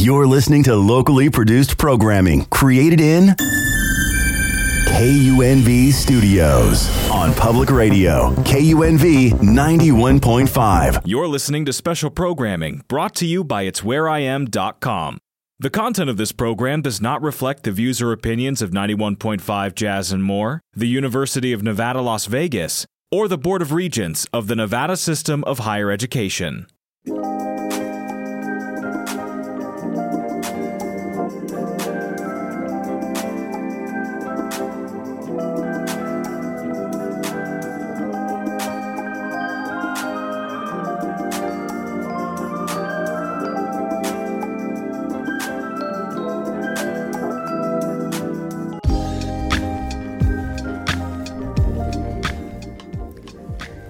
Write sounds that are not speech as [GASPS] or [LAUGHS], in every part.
You're listening to locally produced programming created in KUNV Studios on public radio, KUNV 91.5. You're listening to special programming brought to you by It'sWhereIam.com. The content of this program does not reflect the views or opinions of 91.5 Jazz and More, the University of Nevada, Las Vegas, or the Board of Regents of the Nevada System of Higher Education.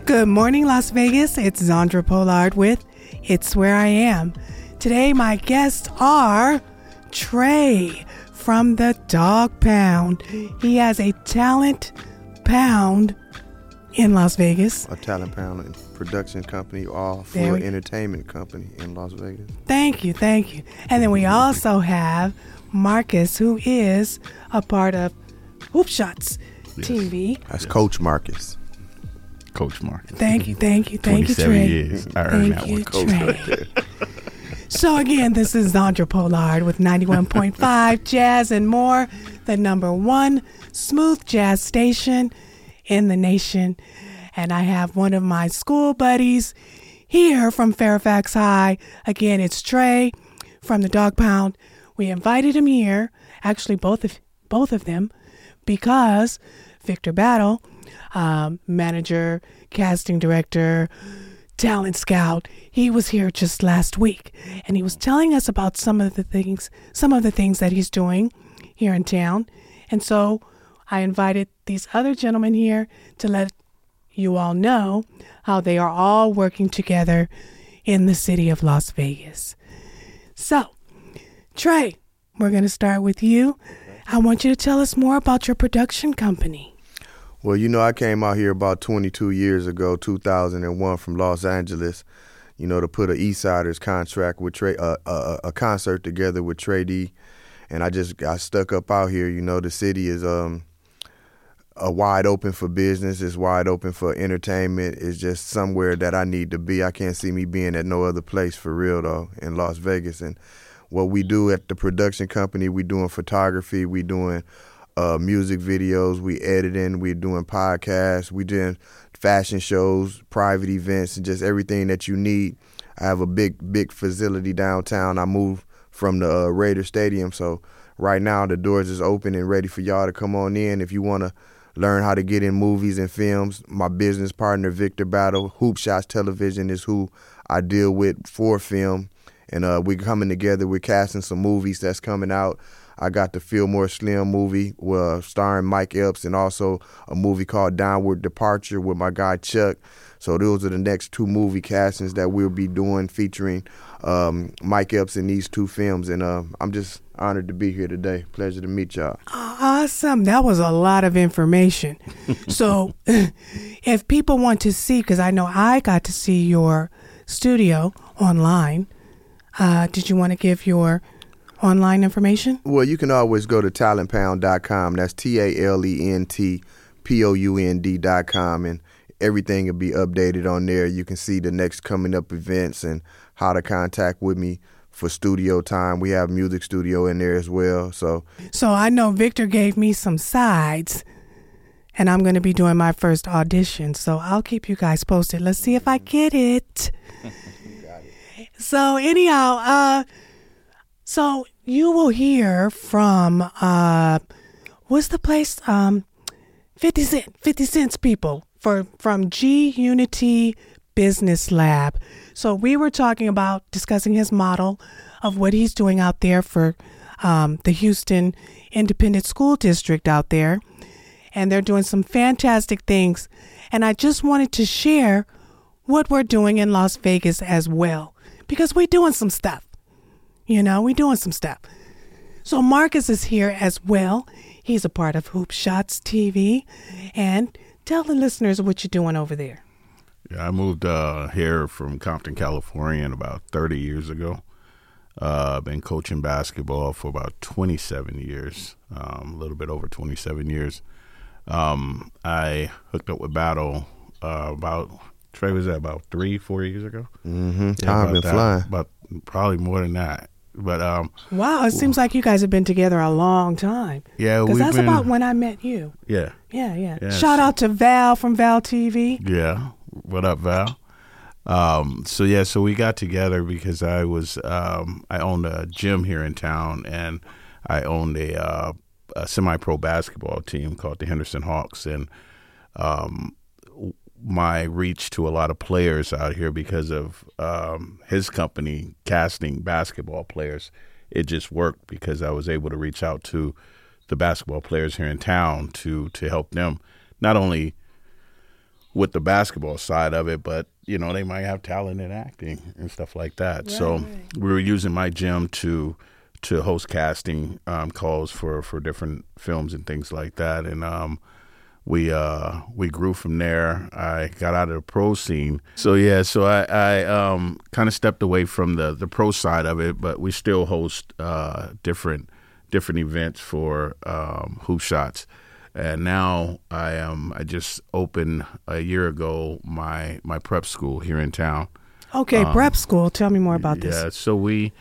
Good morning, Las Vegas. It's Zandra Polard with It's Where I Am. Today, my guests are Trey from the Dogg Pound. He has a talent pound in Las Vegas. A talent pound and production company, all full we- entertainment company in Las Vegas. Thank you, thank you. And then we also have Marcus, who is a part of Hoop Shots TV. That's Coach Marcus. Coach Mark. Thank you, thank you, thank you, Trey. years. I earned Thank that you, one. Coach Trey. So again, this is Zandra Polard with 91.5 Jazz and More, the number one smooth jazz station in the nation. And I have one of my school buddies here from Fairfax High. Again, it's Trey from the Dogg Pound. We invited him here, actually both of both of them, because Victor Battle, um, manager, casting director, talent scout. He was here just last week and he was telling us about some of the things some of the things that he's doing here in town. And so I invited these other gentlemen here to let you all know how they are all working together in the city of Las Vegas. So, Trey, we're going to start with you. I want you to tell us more about your production company. Well, you know, I came out here about 22 years ago, 2001, from Los Angeles. You know, to put a Eastsiders contract with Trey, uh, uh, a concert together with Trey D, and I just got stuck up out here. You know, the city is um, a wide open for business. It's wide open for entertainment. It's just somewhere that I need to be. I can't see me being at no other place for real though in Las Vegas. And what we do at the production company, we doing photography, we doing uh, music videos, we editing, we doing podcasts, we doing fashion shows, private events, and just everything that you need. I have a big, big facility downtown. I moved from the uh, Raider Stadium, so right now the doors is open and ready for y'all to come on in. If you want to learn how to get in movies and films, my business partner Victor Battle, Hoop Shots Television is who I deal with for film, and uh, we're coming together. We're casting some movies that's coming out. I got the Fillmore Slim movie uh, starring Mike Epps and also a movie called Downward Departure with my guy Chuck. So those are the next two movie castings that we'll be doing featuring um, Mike Epps in these two films. And uh, I'm just honored to be here today. Pleasure to meet y'all. Awesome. That was a lot of information. [LAUGHS] so, [LAUGHS] if people want to see, because I know I got to see your studio online, uh, did you want to give your online information? Well, you can always go to talentpound.com. That's T A L E N T P O U N D.com. And everything will be updated on there. You can see the next coming up events and how to contact with me for studio time. We have music studio in there as well. So, So, I know Victor gave me some sides, and I'm going to be doing my first audition. So, I'll keep you guys posted. Let's see if I get it. [LAUGHS] So, anyhow, uh, so you will hear from, uh, what's the place? Um, 50 cent 50 cents people for from G Unity Business Lab. So we were talking about discussing his model of what he's doing out there for um, the Houston Independent School District out there, and they're doing some fantastic things. And I just wanted to share what we're doing in Las Vegas as well because we're doing some stuff. You know, we're doing some stuff. So Marcus is here as well. He's a part of Hoop Shots TV. And tell the listeners what you're doing over there. Yeah, I moved uh, here from Compton, California, about 30 years ago. Uh, been coaching basketball for about 27 years, um, a little bit over 27 years. Um, I hooked up with Battle uh, about Trey was that about three, four years ago. Mm-hmm. Yeah, Time about been that. flying. But probably more than that. But um, Wow, it seems like you guys have been together a long time. yeah, Because that's been about when I met you. yeah, Yeah, yeah. Yes. Shout out to Val from Val TV. yeah. What up, Val? Um, so yeah, so we got together because I was um, I owned a gym here in town, and I owned a, uh, a semi-pro basketball team called the Henderson Hawks, and um, my reach to a lot of players out here because of um, his company casting basketball players. It just worked because I was able to reach out to the basketball players here in town to to help them not only with the basketball side of it, but you know they might have talent in acting and stuff like that. so we were using my gym to to host casting um, calls for for different films and things like that, and um, we uh, we grew from there. I got out of the pro scene, so yeah, so I, I um, kind of stepped away from the the pro side of it, but we still host uh, different different events for um, hoop shots. And now I am. I just opened a year ago my my prep school here in town. Okay, prep school. Tell me more about this. Um, Yeah, so we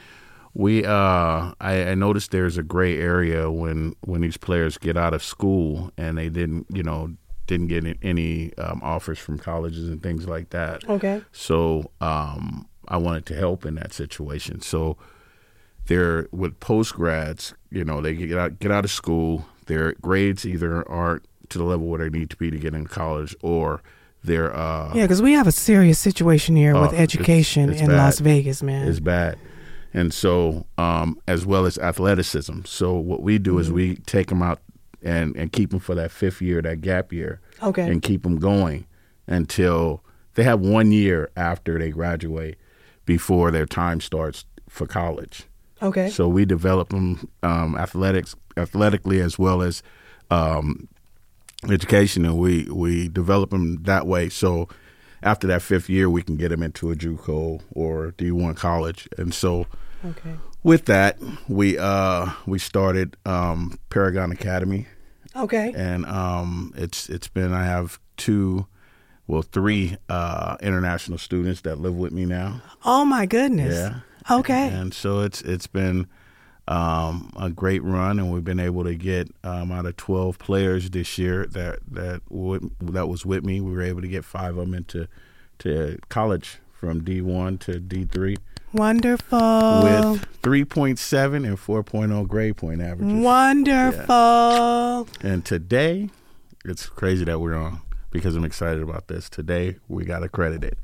we uh I, I noticed there's a gray area when when these players get out of school and they didn't you know didn't get any um, offers from colleges and things like that. Okay. So um I wanted to help in that situation. So they're with post grads, you know, they get out get out of school, their grades either aren't to the level where they need to be to get in college or they're uh Yeah, because we have a serious situation here Oh, with education it's in bad. Las Vegas, man. it's bad. And so, um, as well as athleticism. So, what we do Mm-hmm. is we take them out and, and keep them for that fifth year, that gap year, Okay. and keep them going until they have one year after they graduate before their time starts for college. okay. So we develop them um, athletics athletically as well as um, education, and we we develop them that way. So after that fifth year, we can get them into a JUCO or D one college, and so okay. with that, we uh, we started um, Paragon Academy, Okay. and um, it's it's been I have two. Well, three uh, international students that live with me now. Oh my goodness. Yeah. Okay. And so it's it's been um, a great run, and we've been able to get um, out of twelve players this year that that would, that was with me. We were able to get five of them into to college from D one to D three Wonderful. with three point seven and four oh grade point averages. Wonderful. And today, it's crazy that we're on because I'm excited about this. Today we got accredited.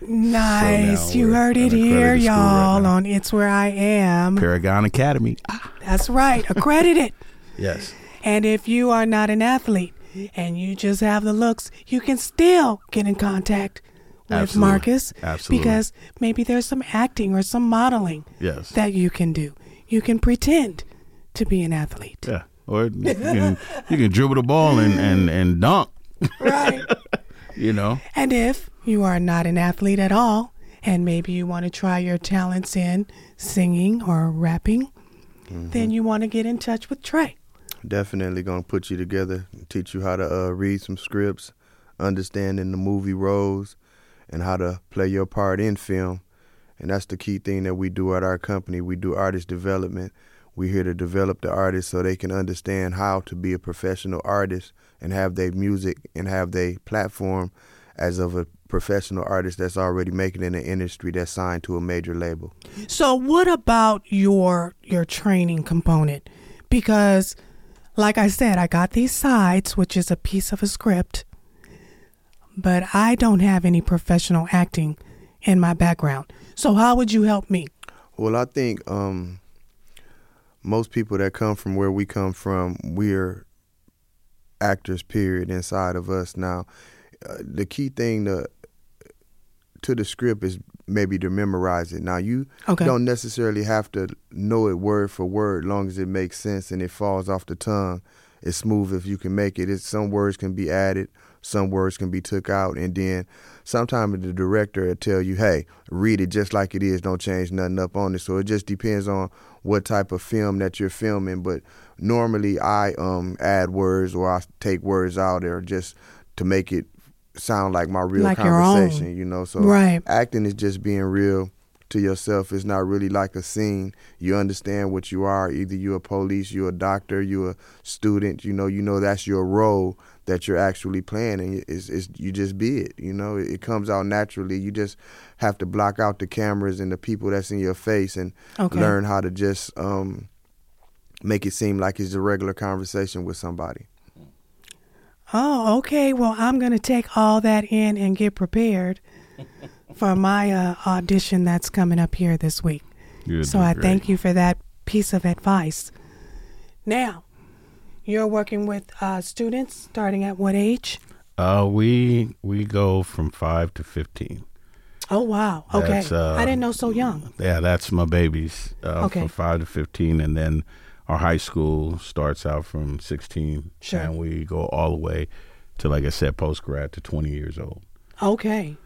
Nice. now you heard it here, school right y'all, on It's Where I Am. Paragon Academy. That's right. Accredited. [LAUGHS] Yes. and if you are not an athlete and you just have the looks, you can still get in contact with Absolutely. Marcus. Absolutely. Because maybe there's some acting or some modeling Yes. that you can do. You can pretend to be an athlete. Yeah. Or you can you can dribble the ball and, and, and dunk, Right. [LAUGHS] you know. And if you are not an athlete at all, and maybe you want to try your talents in singing or rapping, then you want to get in touch with Trey. Definitely gonna put you together, teach you how to uh, read some scripts, understanding the movie roles, and how to play your part in film. And that's the key thing that we do at our company. We do artist development. We're here to develop the artists so they can understand how to be a professional artist and have their music and have their platform as of a professional artist that's already making in the industry that's signed to a major label. So what about your your training component? Because like I said, I got these sides, which is a piece of a script, but I don't have any professional acting in my background. So how would you help me? Well, I think um, most people that come from where we come from, we're actors. Period. Inside of us now, uh, the key thing to to the script is maybe to memorize it. Now you Okay. don't necessarily have to know it word for word, long as it makes sense and it falls off the tongue. It's smooth if you can make it. It's, some words can be added, some words can be took out, and then sometimes the director will tell you, "Hey, read it just like it is. Don't change nothing up on it." So it just depends on what type of film that you're filming. But normally, I um add words or I take words out there just to make it sound like my real Like conversation. You know, so Right. acting is just being real to yourself. It's not really like a scene. You understand what you are. Either you're a police, you're a doctor, you're a student. You know, you know that's your role that you're actually playing, and it's, it's you just be it. You know, it, it comes out naturally. You just have to block out the cameras and the people that's in your face, and Okay. learn how to just um, make it seem like it's a regular conversation with somebody. Oh, okay. Well, I'm going to take all that in and get prepared for my uh, audition that's coming up here this week. You'll So I great. thank you for that piece of advice. Now, you're working with uh, students starting at what age? Uh, we we go from five to fifteen. Oh, wow. Okay. Uh, I didn't know so young. Yeah, that's my babies. Uh, Okay. From five to fifteen, and then our high school starts out from sixteen, Sure. and we go all the way to, like I said, post grad to twenty years old. Okay.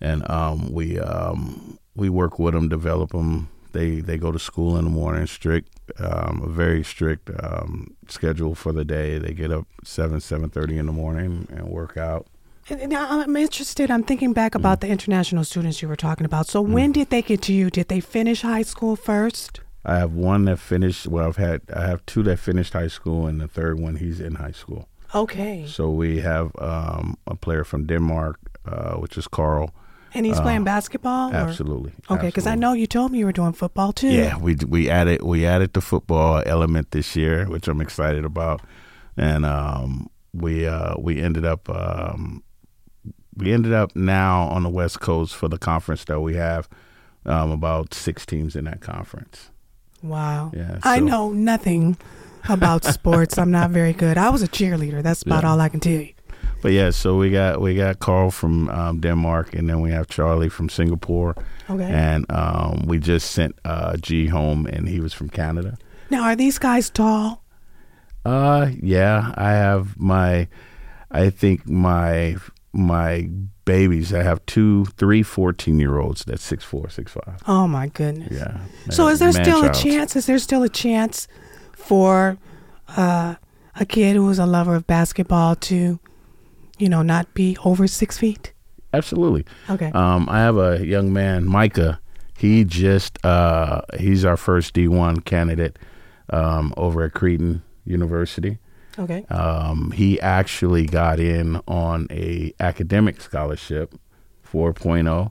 And um, we um, we work with them, develop them. They they go to school in the morning, strict, um, a very strict um, schedule for the day. They get up seven seven thirty in the morning and work out. Now, I'm interested. I'm thinking back about the international students you were talking about. So, when did they get to you? Did they finish high school first? I have one that finished. Well, I've had I have two that finished high school, and the third one he's in high school. Okay. So we have um, a player from Denmark, uh, which is Carl. And he's playing basketball? or- Uh, Absolutely. Okay, because I know you told me you were doing football too. Yeah, we we added we added the football element this year, which I'm excited about, and um, we uh, we ended up um, we ended up now on the West Coast for the conference that we have um, about six teams in that conference. Wow. Yeah, I know nothing about sports. I'm not very good. I was a cheerleader. That's about Yeah. all I can tell you. But yeah, so we got we got Carl from um, Denmark, and then we have Charlie from Singapore, Okay. and um, we just sent uh, G home, and he was from Canada. now, are these guys tall? Uh, yeah, I have my, I think my my babies. I have two, three 14 year olds that's six four, six five. Oh my goodness. Yeah. So, is there still a chance? Is there still a chance for uh, a kid who is a lover of basketball to, you know, not be over six feet? Absolutely. Okay. Um, I have a young man, Micah. He just uh, he's our first D one candidate um, over at Creighton University. okay. Um, he actually got in on a academic scholarship, 4.0,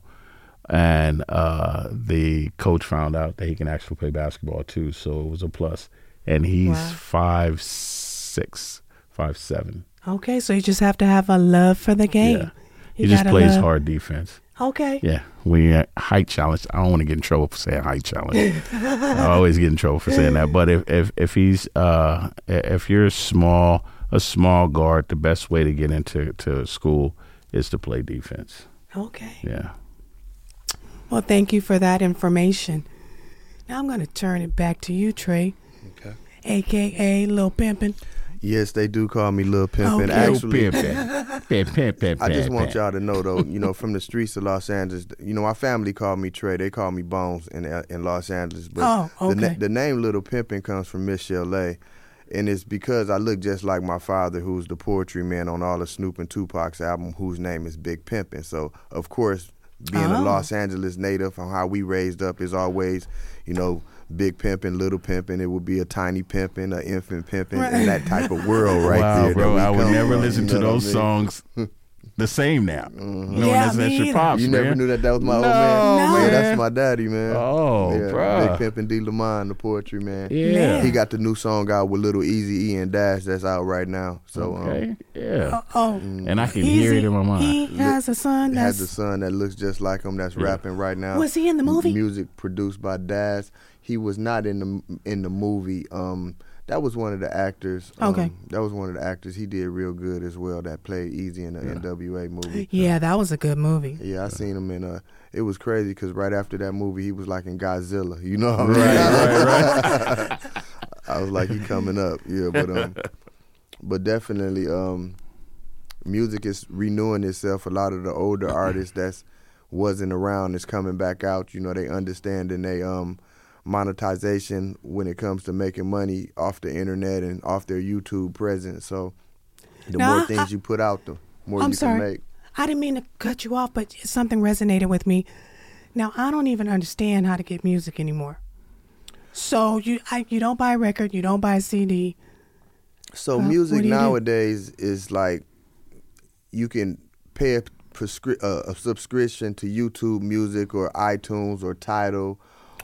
and uh, the coach found out that he can actually play basketball too, so it was a plus. And he's Wow. five six, five seven. Okay. So you just have to have a love for the game. Yeah. You He just plays love- hard defense. Okay. Yeah, we uh, height challenge. I don't want to get in trouble for saying height challenge. [LAUGHS] I always get in trouble for saying that. But if if if he's uh if you're small, a small guard, the best way to get into to school is to play defense. Okay. Yeah. Well, thank you for that information. Now I'm going to turn it back to you, Trey. Okay. AKA Lil Pimpin'. Yes, they do call me Lil Pimp, and Okay. actually, Pimp, pimp, [LAUGHS] pimp, I just want y'all to know though, you know, from the streets of Los Angeles, you know, my family called me Trey. They call me Bones in uh, in Los Angeles. But Oh, the, na- okay. the name Little Pimpin' comes from Miss Chalet. And it's because I look just like my father, who's the poetry man on all the Snoop and Tupac's album, whose name is Big Pimpin'. So, of course, being a Oh. Los Angeles native and how we raised up is always, you know, big pimpin', little pimpin'. It would be a tiny pimpin', an infant pimpin', Right. and that type of world right wow, there. that bro, I would never from, listen you to know what I those mean? songs the same now. Mm-hmm. Knowing Yeah, that's, that's your either. pops, You man. never knew that that was my no, old man? No. Yeah, that's my daddy, man. Oh, yeah, bruh. Big Pimpin' D. Lamont, the poetry man. Yeah. He got the new song out with Little Easy E and Daz that's out right now. So um, Okay. Yeah. Oh, And I can hear it in my mind. He has a son He has a son that looks just like him that's rapping right now. Was he in the movie? Music produced by Daz. He was not in the in the movie. Um, that was one of the actors. Um, Okay. That was one of the actors. He did real good as well. That played Eazy in the NWA movie. yeah, that was a good movie. Yeah, I seen him in uh It was crazy because right after that movie, he was like in Godzilla. You know, what I? Right, right, right. [LAUGHS] I was like, he coming up. Yeah, but um, but definitely um, music is renewing itself. A lot of the older artists that's wasn't around is coming back out. You know, they understand and they um monetization when it comes to making money off the internet and off their YouTube presence. So the Now, more I- things you put out, the more I'm you sorry. can make. I didn't mean to cut you off, but something resonated with me. Now I don't even understand how to get music anymore. So you I, you don't buy a record, you don't buy a CD. So Uh, music you do? nowadays is like you can pay a, prescri- uh, a subscription to YouTube Music or iTunes or Tidal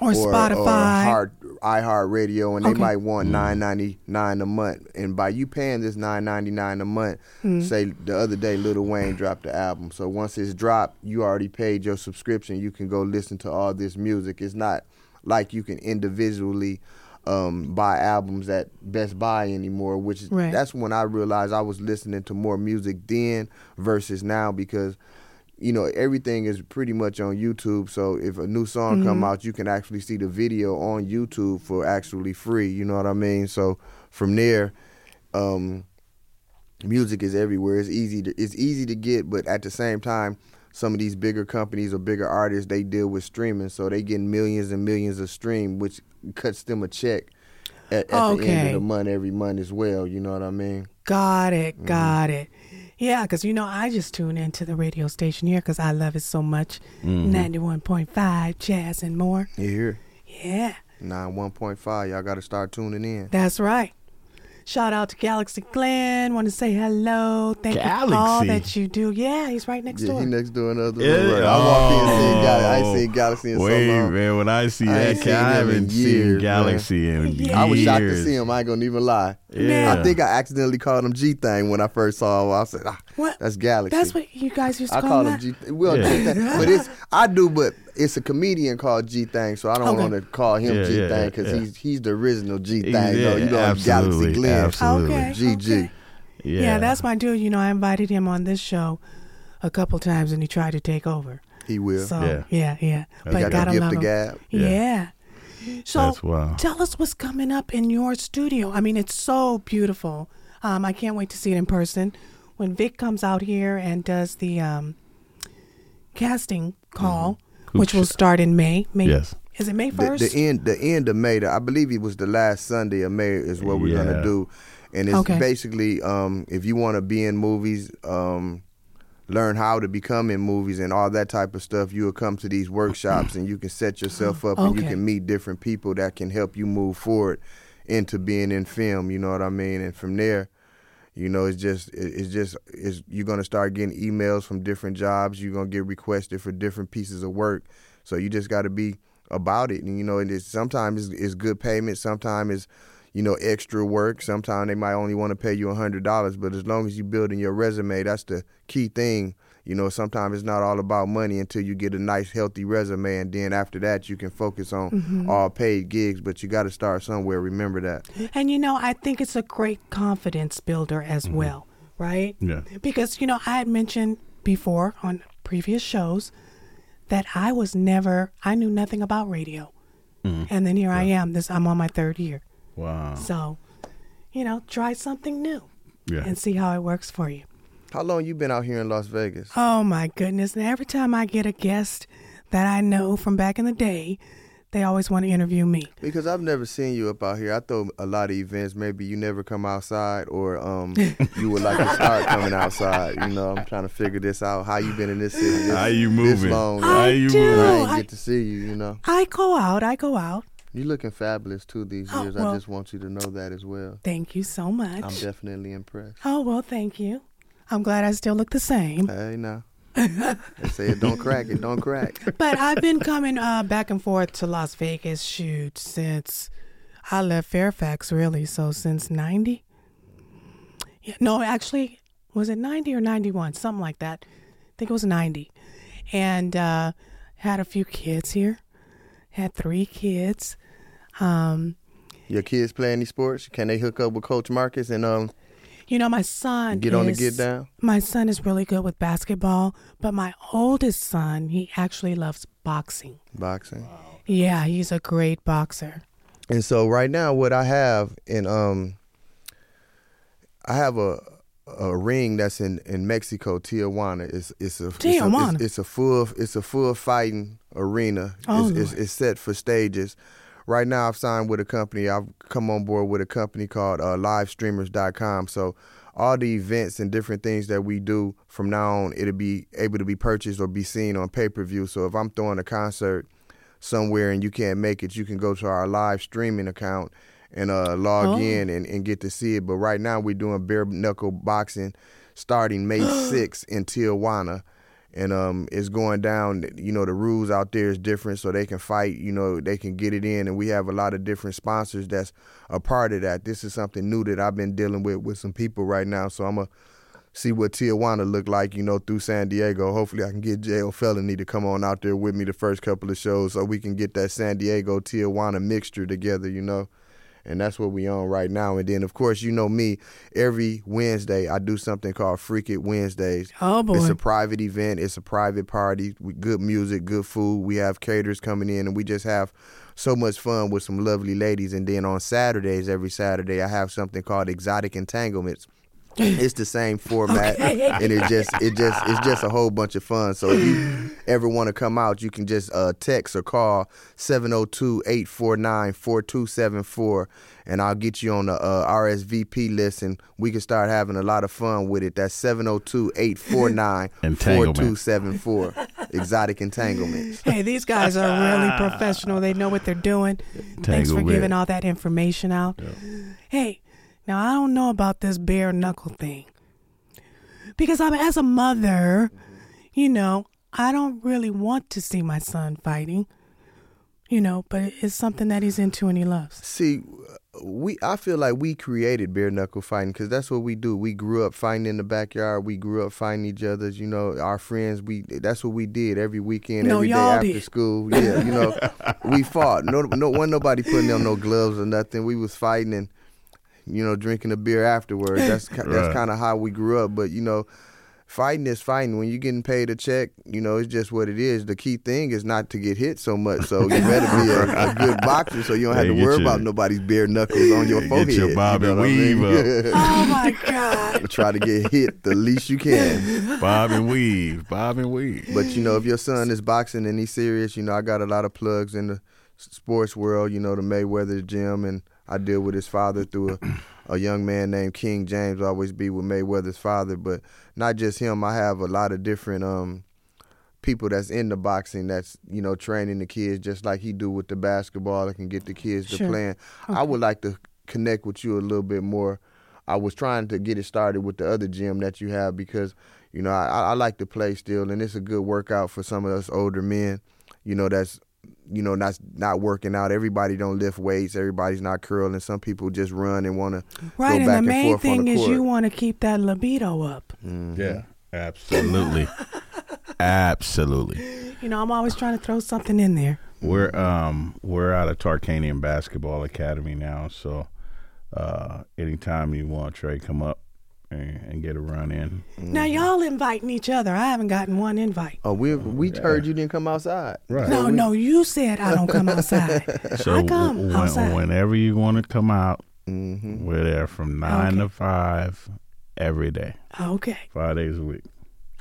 Or Spotify. or Heart, iHeartRadio, and they Okay. might want nine ninety nine a month. And by you paying this nine ninety nine a month, Hmm. say the other day Lil Wayne dropped the album. So once it's dropped, you already paid your subscription. You can go listen to all this music. It's not like you can individually um, buy albums at Best Buy anymore. Which is Right. that's when I realized I was listening to more music then versus now because you know everything is pretty much on YouTube. So if a new song Mm-hmm. come out, you can actually see the video on YouTube for actually free. You know what I mean? So from there, um, music is everywhere. It's easy to it's easy to get, but at the same time, some of these bigger companies or bigger artists they deal with streaming, so they get millions and millions of stream, which cuts them a check at, at the end of the month every month as well. You know what I mean? Got it, got it. Yeah, because you know I just tune into the radio station here because I love it so much. Mm-hmm. Point five jazz and more. You hear? Yeah, Nine one point five. Y'all got to start tuning in. that's right. Shout out to Galaxy Glenn. Want to say hello. Thank you for all that you do. Yeah, he's right next Yeah, door. he next door in the other Yeah. room. Right. I walk in and seen Galaxy. I ain't Oh. seen Galaxy in Wait, so long. man, when I see I that, ain't cat, seen I him in haven't seen years, Galaxy in Yeah. I was shocked to see him. I ain't gonna even lie. Yeah. I think I accidentally called him G Thing when I first saw him. I said, ah, What? "That's Galaxy." That's what you guys used to I call, call that. him G. Well, Yeah. G Thing, but [LAUGHS] it's I do, but it's a comedian called G Thang, so I don't Okay. want to call him Yeah, G yeah, Thing because yeah. he's he's the original G Thang. He's- though. yeah, you know, I'm Galaxy absolutely, Glenn. absolutely. Okay. GG. okay. Yeah. Yeah, that's my dude. You know, I invited him on this show a couple times, and he tried to take over. He will. So Yeah. yeah, yeah. he But got gotta the gift love of him. gab. Yeah. Yeah. So That's wild. tell us what's coming up in your studio. I mean, it's so beautiful. Um, I can't wait to see it in person. When Vic comes out here and does the um, casting call, Who which will sh- start in May. May Yes. Is it May The, first? the end, the end of May. I believe it was the last Sunday of May is what we're Yeah. gonna do, and it's Okay. basically um, if you want to be in movies, um, learn how to become in movies and all that type of stuff. You will come to these workshops and you can set yourself up and you can meet different people that can help you move forward into being in film. You know what I mean? And from there, you know, it's just it's just it's you're gonna start getting emails from different jobs. You're gonna get requested for different pieces of work. So you just got to be about it. And you know, and it's, sometimes it's, it's good payment. Sometimes it's you know extra work. Sometimes they might only want to pay you a hundred dollars. But as long as you building your resume, that's the key thing. You know, sometimes it's not all about money until you get a nice, healthy resume, and then after that, you can focus on mm-hmm. all paid gigs. But you got to start somewhere. Remember that. And you know, I think it's a great confidence builder as mm-hmm. well, right? Yeah. Because, you know, I had mentioned before on previous shows that I was never, I knew nothing about radio. Mm-hmm. And then here I am, this I'm on my third year. Wow. So, you know, try something new Yeah. and see how it works for you. How long you been out here in Las Vegas? Oh my goodness. And every time I get a guest that I know from back in the day, they always want to interview me. Because I've never seen you up out here. I throw a lot of events. Maybe you never come outside, or um, [LAUGHS] you would like to start coming outside. You know, I'm trying to figure this out. How you been in this city? This, How you This moving? long? How I you do. I moving? ain't I- get to see you. You know, I go out, I go out. You're looking fabulous too these Oh, years. well. I just want you to know that as well. Thank you so much. I'm definitely impressed. oh, well, thank you. I'm glad I still look the same. Hey, now. they say it don't crack. It don't crack. [LAUGHS] But I've been coming uh, back and forth to Las Vegas, shoot, since I left Fairfax, really. So since 90? Yeah, no, actually, was it 90 or 91? Something like that. I think it was 90. And uh, had a few kids here. Had three kids. Um, Your kids play any sports? Can they hook up with Coach Marcus and um you know, my son get on the is- get down? My son is really good with basketball, but my oldest son, he actually loves boxing. Boxing. Yeah, he's a great boxer. And so right now, what I have, and um, I have a a ring that's in, in Mexico, Tijuana. It's it's a Tijuana. It's a, it's, it's a full it's a full fighting arena. Oh, it's, it's, it's set for stages. Right now, I've signed with a company. I've come on board with a company called uh, LiveStreamers.com. So all the events and different things that we do from now on, it'll be able to be purchased or be seen on pay per view. So if I'm throwing a concert somewhere and you can't make it, you can go to our live streaming account and uh, log Oh. in and, and get to see it. But right now we're doing bare knuckle boxing starting May [GASPS] 6th in Tijuana. And um, it's going down. You know, the rules out there is different, so they can fight. You know, they can get it in, and we have a lot of different sponsors that's a part of that. This is something new that I've been dealing with with some people right now. So I'm gonna see what Tijuana look like, you know, through San Diego. Hopefully, I can get Jay Felony to come on out there with me the first couple of shows, so we can get that San Diego Tijuana mixture together, you know. And that's what we on right now. And then, of course, you know me. Every Wednesday, I do something called Freak It Wednesdays. Oh, boy. It's a private event. It's a private party with good music, good food. We have caterers coming in, and we just have so much fun with some lovely ladies. And then on Saturdays, every Saturday, I have something called Exotic Entanglements. It's the same format, Okay. and it just it just it's just a whole bunch of fun. So if you ever want to come out, you can just uh, text or call 702-849-4274 and I'll get you on the uh, RSVP list and we can start having a lot of fun with it. That's [LAUGHS] 702-849-4274. Exotic Entanglements. Hey, these guys are really professional. They know what they're doing. Thanks for giving all that information out. Hey, now I don't know about this bare knuckle thing. Because I'm as a mother, you know, I don't really want to see my son fighting. You know, but it's something that he's into and he loves. See, we I feel like we created bare knuckle fighting because that's what we do. We grew up fighting in the backyard. We grew up fighting each other's. You know, our friends. We that's what we did every weekend, No, every day after did. school. Yeah, you know, we fought. No, no, wasn't nobody putting on no gloves or nothing. We was fighting and you know drinking a beer afterwards. That's [LAUGHS] ki- Right. that's kind of how we grew up. But you know. Fighting is fighting. When you're getting paid a check, you know, it's just what it is. The key thing is not to get hit so much. So you better be a, a [LAUGHS] good boxer so you don't have Hey, to worry your- about nobody's bare knuckles on your [LAUGHS] Get forehead. your bob you know and I weave mean? Oh my God. Try to get hit the least you can. Bob and weave, bob and weave. But you know, if your son is boxing and he's serious, you know, I got a lot of plugs in the sports world. You know, the Mayweather gym, and I deal with his father through a, a young man named King James. Always be with Mayweather's father, but not just him. I have a lot of different um people that's in the boxing that's you know training the kids just like he do with the basketball and can get the kids Sure. to playing. I would like to connect with you a little bit more. I was trying to get it started with the other gym that you have because you know I, I like to play still and it's a good workout for some of us older men. You know that's you know not not working out. Everybody don't lift weights. Everybody's not curling. Some people just run and want to Right, go and the and main forth on thing the is court. you want to keep that libido up. Yeah, absolutely, [LAUGHS] absolutely. You know, I'm always trying to throw something in there. We're um we're out of Tarkanian Basketball Academy now, so uh anytime you want Trey, come up and, and get a run in. Now y'all inviting each other. I haven't gotten one invite. Oh, we we heard you didn't come outside. Right. No, no, you said I don't come outside. [LAUGHS] So I come w- outside. whenever you want to come out, Mm-hmm. we're there from nine to five every day, Okay. five days a week.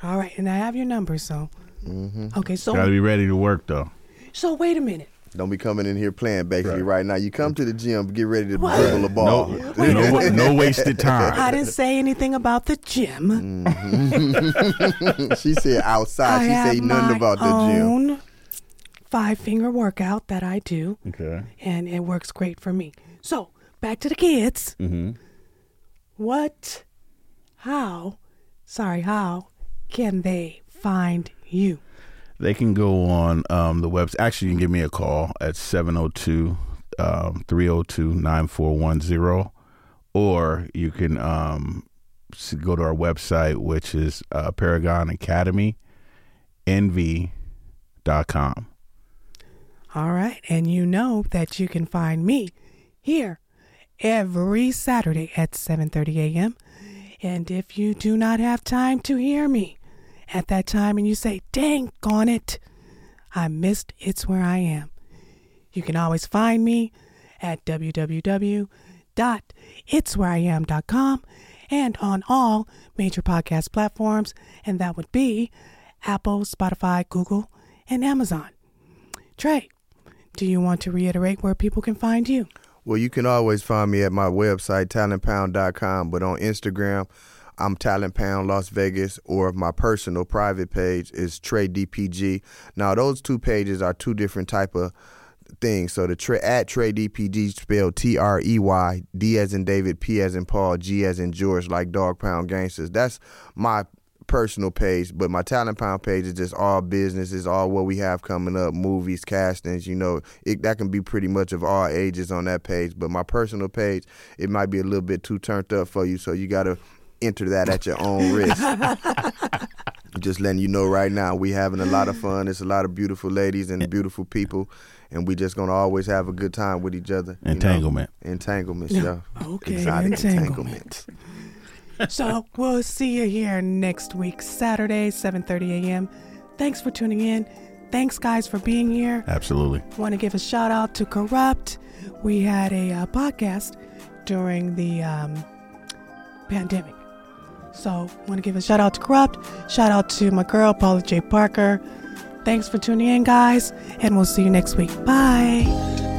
All right, and I have your number, so. Mm-hmm. Okay, so Got to be ready to work though. so wait a minute. Don't be coming in here playing basically Right. right, now. You come to the gym, get ready to What? dribble a ball. No, no, no wasted time. I didn't say anything about the gym. [LAUGHS] she said outside. I she said nothing about the gym. five finger workout that I do, Okay. and it works great for me. So back to the kids. Mm-hmm. What, how, sorry, how can they find you? They can go on um, the website. Actually, you can give me a call at 702 um, 302 9410, or you can um, go to our website, which is uh, Paragon Academy NV.com. All right, and you know that you can find me here every Saturday at 7:30 a.m. And if you do not have time to hear me at that time and you say, "Dang on it, I missed it's where I am." You can always find me at www.itswhereiam.com and on all major podcast platforms, and that would be Apple, Spotify, Google, and Amazon. Trey, do you want to reiterate where people can find you? Well, you can always find me at my website, talentpound.com, but on Instagram, I'm Talent Pound Las Vegas, or my personal private page is Trey DPG. Now, those two pages are two different type of things. So the tra- at Trey DPG spelled T R E Y D as in David, P as in Paul, G as in George, like Dog Pound Gangsters. That's my personal page, but my Talent Pound page is just all business. It's all what we have coming up, movies, castings. You know, it, that can be pretty much of all ages on that page. But my personal page, it might be a little bit too turned up for you, so you got to enter that at your own risk. [LAUGHS] Just letting you know right now, we having a lot of fun. It's a lot of beautiful ladies and beautiful people, and we just gonna always have a good time with each other. you know? Entanglement. Entanglements, yeah. [LAUGHS] Okay, Exotic entanglements. so we'll see you here next week, Saturday, 7:30 a.m. Thanks for tuning in. Thanks, guys, for being here. Absolutely. Want to give a shout out to Corrupt. We had a uh, podcast during the um, pandemic. So, I want to give a shout out to Corrupt. Shout out to my girl, Paula J. Parker. Thanks for tuning in, guys, and we'll see you next week. Bye.